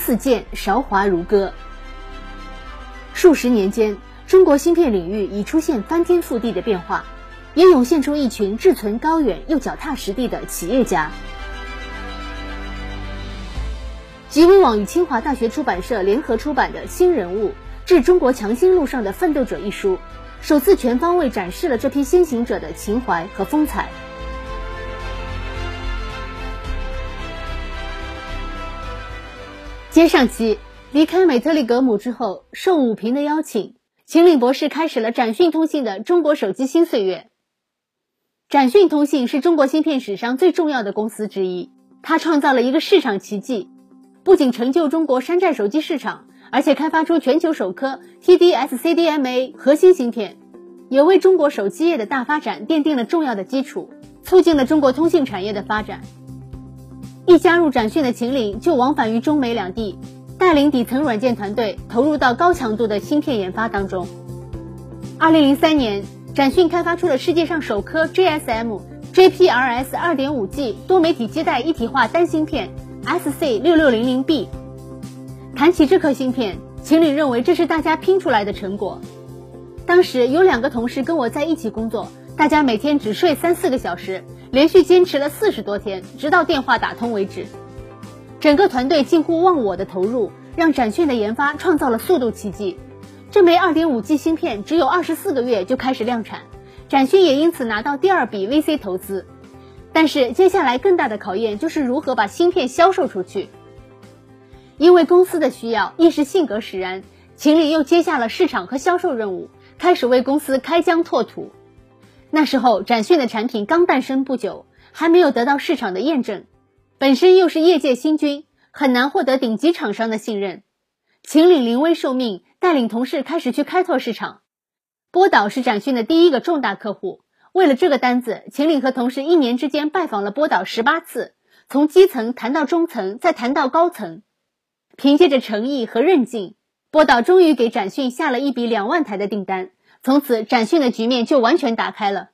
似箭，韶华如歌。数十年间，中国芯片领域已出现翻天覆地的变化，也涌现出一群志存高远又脚踏实地的企业家。极微网与清华大学出版社联合出版的《新人物：致中国强新路上的奋斗者》一书，首次全方位展示了这批先行者的情怀和风采。接上期离开美特里格姆之后，受武平的邀请，秦岭博士开始了展讯通信的中国手机新岁月。展讯通信是中国芯片史上最重要的公司之一，它创造了一个市场奇迹。不仅成就中国山寨手机市场，而且开发出全球首颗 TD-SCDMA 核心芯片，也为中国手机业的大发展奠定了重要的基础，促进了中国通信产业的发展。一加入展讯的秦岭就往返于中美两地，带领底层软件团队投入到高强度的芯片研发当中。二零零三年，展讯开发出了世界上首颗 GSM JPRS 2.5G 多媒体接待一体化单芯片。SC 六六零零 B，谈起这颗芯片，秦岭认为这是大家拼出来的成果。当时有两个同事跟我在一起工作，大家每天只睡三四个小时，连续坚持了四十多天，直到电话打通为止。整个团队近乎忘我的投入，让展讯的研发创造了速度奇迹。这枚二点五 G 芯片只有二十四个月就开始量产，展讯也因此拿到第二笔 VC 投资。但是接下来更大的考验就是如何把芯片销售出去。因为公司的需要，一时性格使然，秦岭又接下了市场和销售任务，开始为公司开疆拓土。那时候展讯的产品刚诞生不久，还没有得到市场的验证，本身又是业界新军，很难获得顶级厂商的信任。秦岭临危受命，带领同事开始去开拓市场。波导是展讯的第一个重大客户。为了这个单子，秦岭和同事一年之间拜访了波导十八次，从基层谈到中层，再谈到高层。凭借着诚意和韧劲，波导终于给展讯下了一笔两万台的订单。从此，展讯的局面就完全打开了。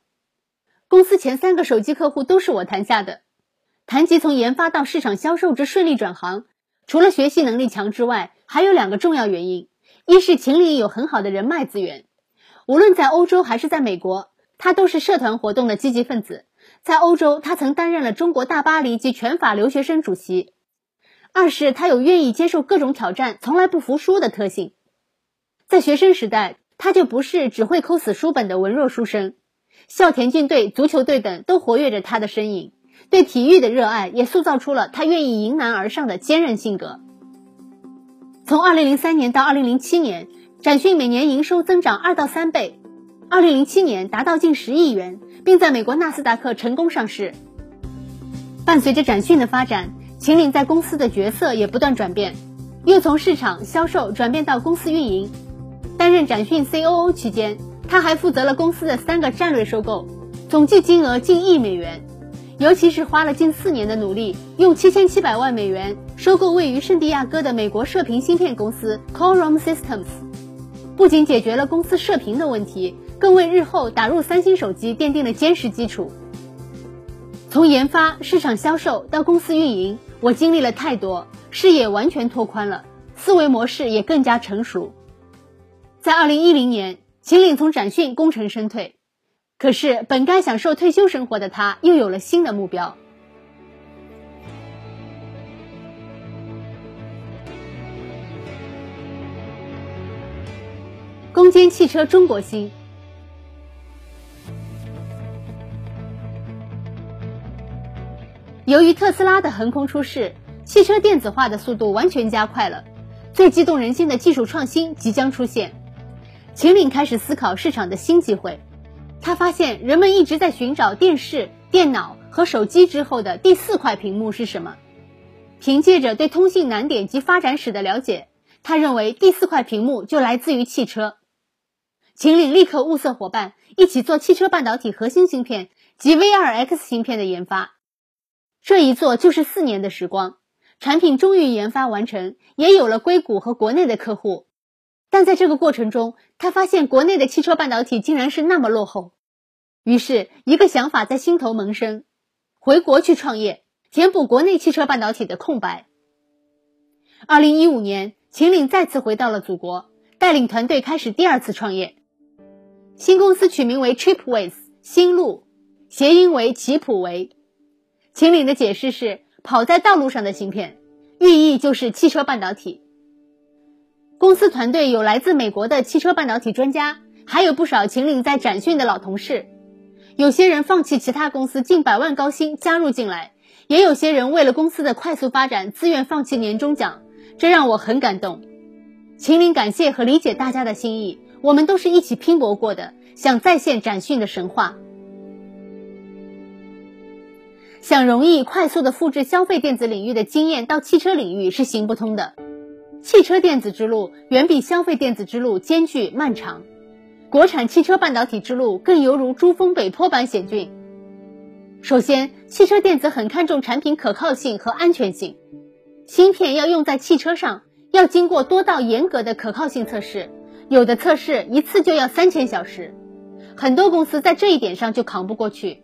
公司前三个手机客户都是我谈下的。谈及从研发到市场销售之顺利转行，除了学习能力强之外，还有两个重要原因：一是秦岭有很好的人脉资源，无论在欧洲还是在美国。他都是社团活动的积极分子，在欧洲，他曾担任了中国大巴黎及全法留学生主席。二是，他有愿意接受各种挑战、从来不服输的特性。在学生时代，他就不是只会抠死书本的文弱书生，校田径队、足球队等都活跃着他的身影。对体育的热爱也塑造出了他愿意迎难而上的坚韧性格。从2003年到2007年，展讯每年营收增长二到三倍。二零零七年达到近十亿元，并在美国纳斯达克成功上市。伴随着展讯的发展，秦岭在公司的角色也不断转变，又从市场销售转变到公司运营。担任展讯 COO 期间，他还负责了公司的三个战略收购，总计金额近亿美元。尤其是花了近四年的努力，用七千七百万美元收购位于圣地亚哥的美国射频芯片公司 Corom Systems，不仅解决了公司射频的问题。更为日后打入三星手机奠定了坚实基础。从研发、市场销售到公司运营，我经历了太多，视野完全拓宽了，思维模式也更加成熟。在二零一零年，秦岭从展讯功成身退，可是本该享受退休生活的他，又有了新的目标。攻坚汽车中国芯。由于特斯拉的横空出世，汽车电子化的速度完全加快了，最激动人心的技术创新即将出现。秦岭开始思考市场的新机会，他发现人们一直在寻找电视、电脑和手机之后的第四块屏幕是什么。凭借着对通信难点及发展史的了解，他认为第四块屏幕就来自于汽车。秦岭立刻物色伙伴，一起做汽车半导体核心芯片及 V2X 芯片的研发。这一做就是四年的时光，产品终于研发完成，也有了硅谷和国内的客户。但在这个过程中，他发现国内的汽车半导体竟然是那么落后。于是，一个想法在心头萌生：回国去创业，填补国内汽车半导体的空白。二零一五年，秦岭再次回到了祖国，带领团队开始第二次创业。新公司取名为 Chipways 新路，谐音为吉普维。秦岭的解释是跑在道路上的芯片，寓意就是汽车半导体。公司团队有来自美国的汽车半导体专家，还有不少秦岭在展讯的老同事。有些人放弃其他公司近百万高薪加入进来，也有些人为了公司的快速发展自愿放弃年终奖。这让我很感动，秦岭感谢和理解大家的心意。我们都是一起拼搏过的，想再现展讯的神话，想容易快速的复制消费电子领域的经验到汽车领域是行不通的。汽车电子之路远比消费电子之路艰巨漫长，国产汽车半导体之路更犹如珠峰北坡般险峻。首先，汽车电子很看重产品可靠性和安全性。芯片要用在汽车上，要经过多道严格的可靠性测试，有的测试一次就要三千小时，很多公司在这一点上就扛不过去。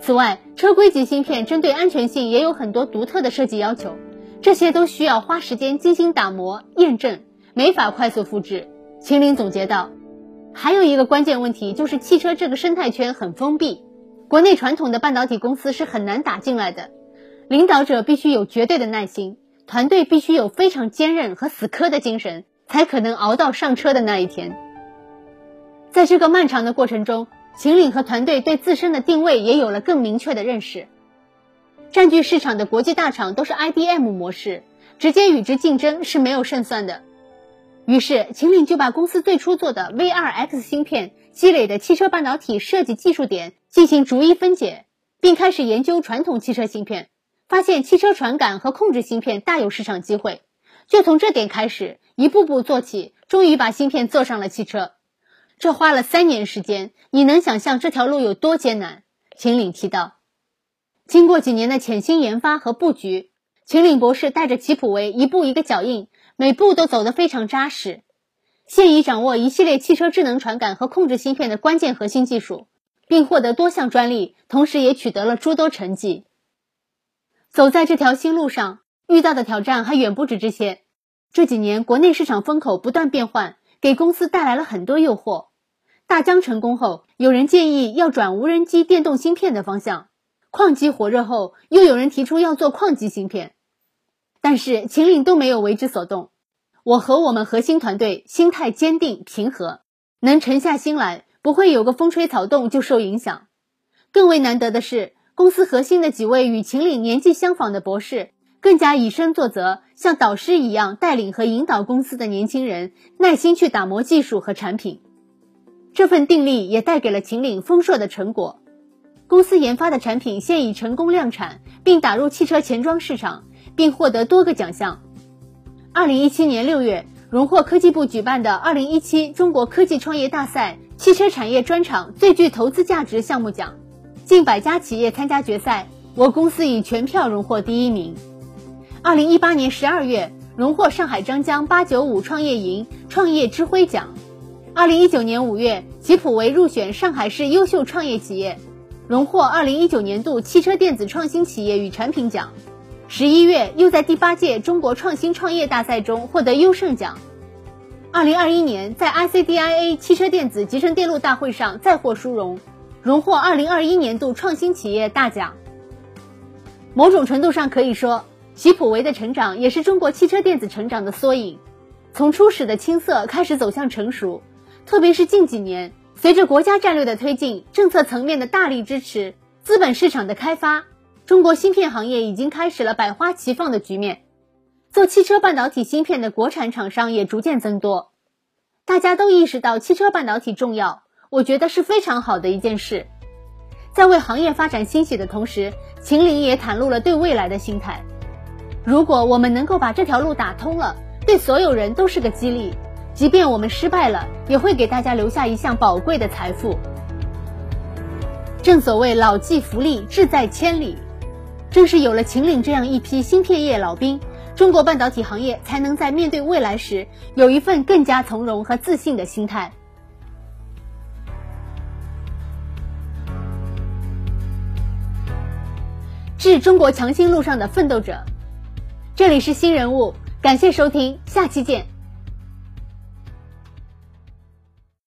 此外，车规级芯片针对安全性也有很多独特的设计要求，这些都需要花时间精心打磨验证，没法快速复制。秦岭总结道，还有一个关键问题就是汽车这个生态圈很封闭，国内传统的半导体公司是很难打进来的，领导者必须有绝对的耐心。团队必须有非常坚韧和死磕的精神，才可能熬到上车的那一天。在这个漫长的过程中，秦岭和团队对自身的定位也有了更明确的认识。占据市场的国际大厂都是 IDM 模式，直接与之竞争是没有胜算的。于是，秦岭就把公司最初做的 V2X 芯片积累的汽车半导体设计技术点进行逐一分解，并开始研究传统汽车芯片。发现汽车传感和控制芯片大有市场机会，就从这点开始，一步步做起，终于把芯片做上了汽车。这花了三年时间，你能想象这条路有多艰难？秦岭提到，经过几年的潜心研发和布局，秦岭博士带着吉普维一步一个脚印，每步都走得非常扎实，现已掌握一系列汽车智能传感和控制芯片的关键核心技术，并获得多项专利，同时也取得了诸多成绩。走在这条新路上，遇到的挑战还远不止这些。这几年，国内市场风口不断变换，给公司带来了很多诱惑。大疆成功后，有人建议要转无人机电动芯片的方向；矿机火热后，又有人提出要做矿机芯片。但是秦岭都没有为之所动。我和我们核心团队心态坚定平和，能沉下心来，不会有个风吹草动就受影响。更为难得的是。公司核心的几位与秦岭年纪相仿的博士，更加以身作则，像导师一样带领和引导公司的年轻人，耐心去打磨技术和产品。这份定力也带给了秦岭丰硕的成果。公司研发的产品现已成功量产，并打入汽车前装市场，并获得多个奖项。二零一七年六月，荣获科技部举办的二零一七中国科技创业大赛汽车产业专场最具投资价值项目奖。近百家企业参加决赛，我公司以全票荣获第一名。二零一八年十二月，荣获上海张江八九五创业营创业之辉奖。二零一九年五月，吉普维入选上海市优秀创业企业，荣获二零一九年度汽车电子创新企业与产品奖。十一月，又在第八届中国创新创业大赛中获得优胜奖。二零二一年，在 ICDIA 汽车电子集成电路大会上再获殊荣。荣获二零二一年度创新企业大奖。某种程度上可以说，吉普维的成长也是中国汽车电子成长的缩影。从初始的青涩开始走向成熟，特别是近几年，随着国家战略的推进、政策层面的大力支持、资本市场的开发，中国芯片行业已经开始了百花齐放的局面。做汽车半导体芯片的国产厂商也逐渐增多，大家都意识到汽车半导体重要。我觉得是非常好的一件事，在为行业发展欣喜的同时，秦岭也袒露了对未来的心态。如果我们能够把这条路打通了，对所有人都是个激励。即便我们失败了，也会给大家留下一项宝贵的财富。正所谓老骥伏枥，志在千里。正是有了秦岭这样一批芯片业老兵，中国半导体行业才能在面对未来时，有一份更加从容和自信的心态。致中国强新路上的奋斗者，这里是新人物，感谢收听，下期见。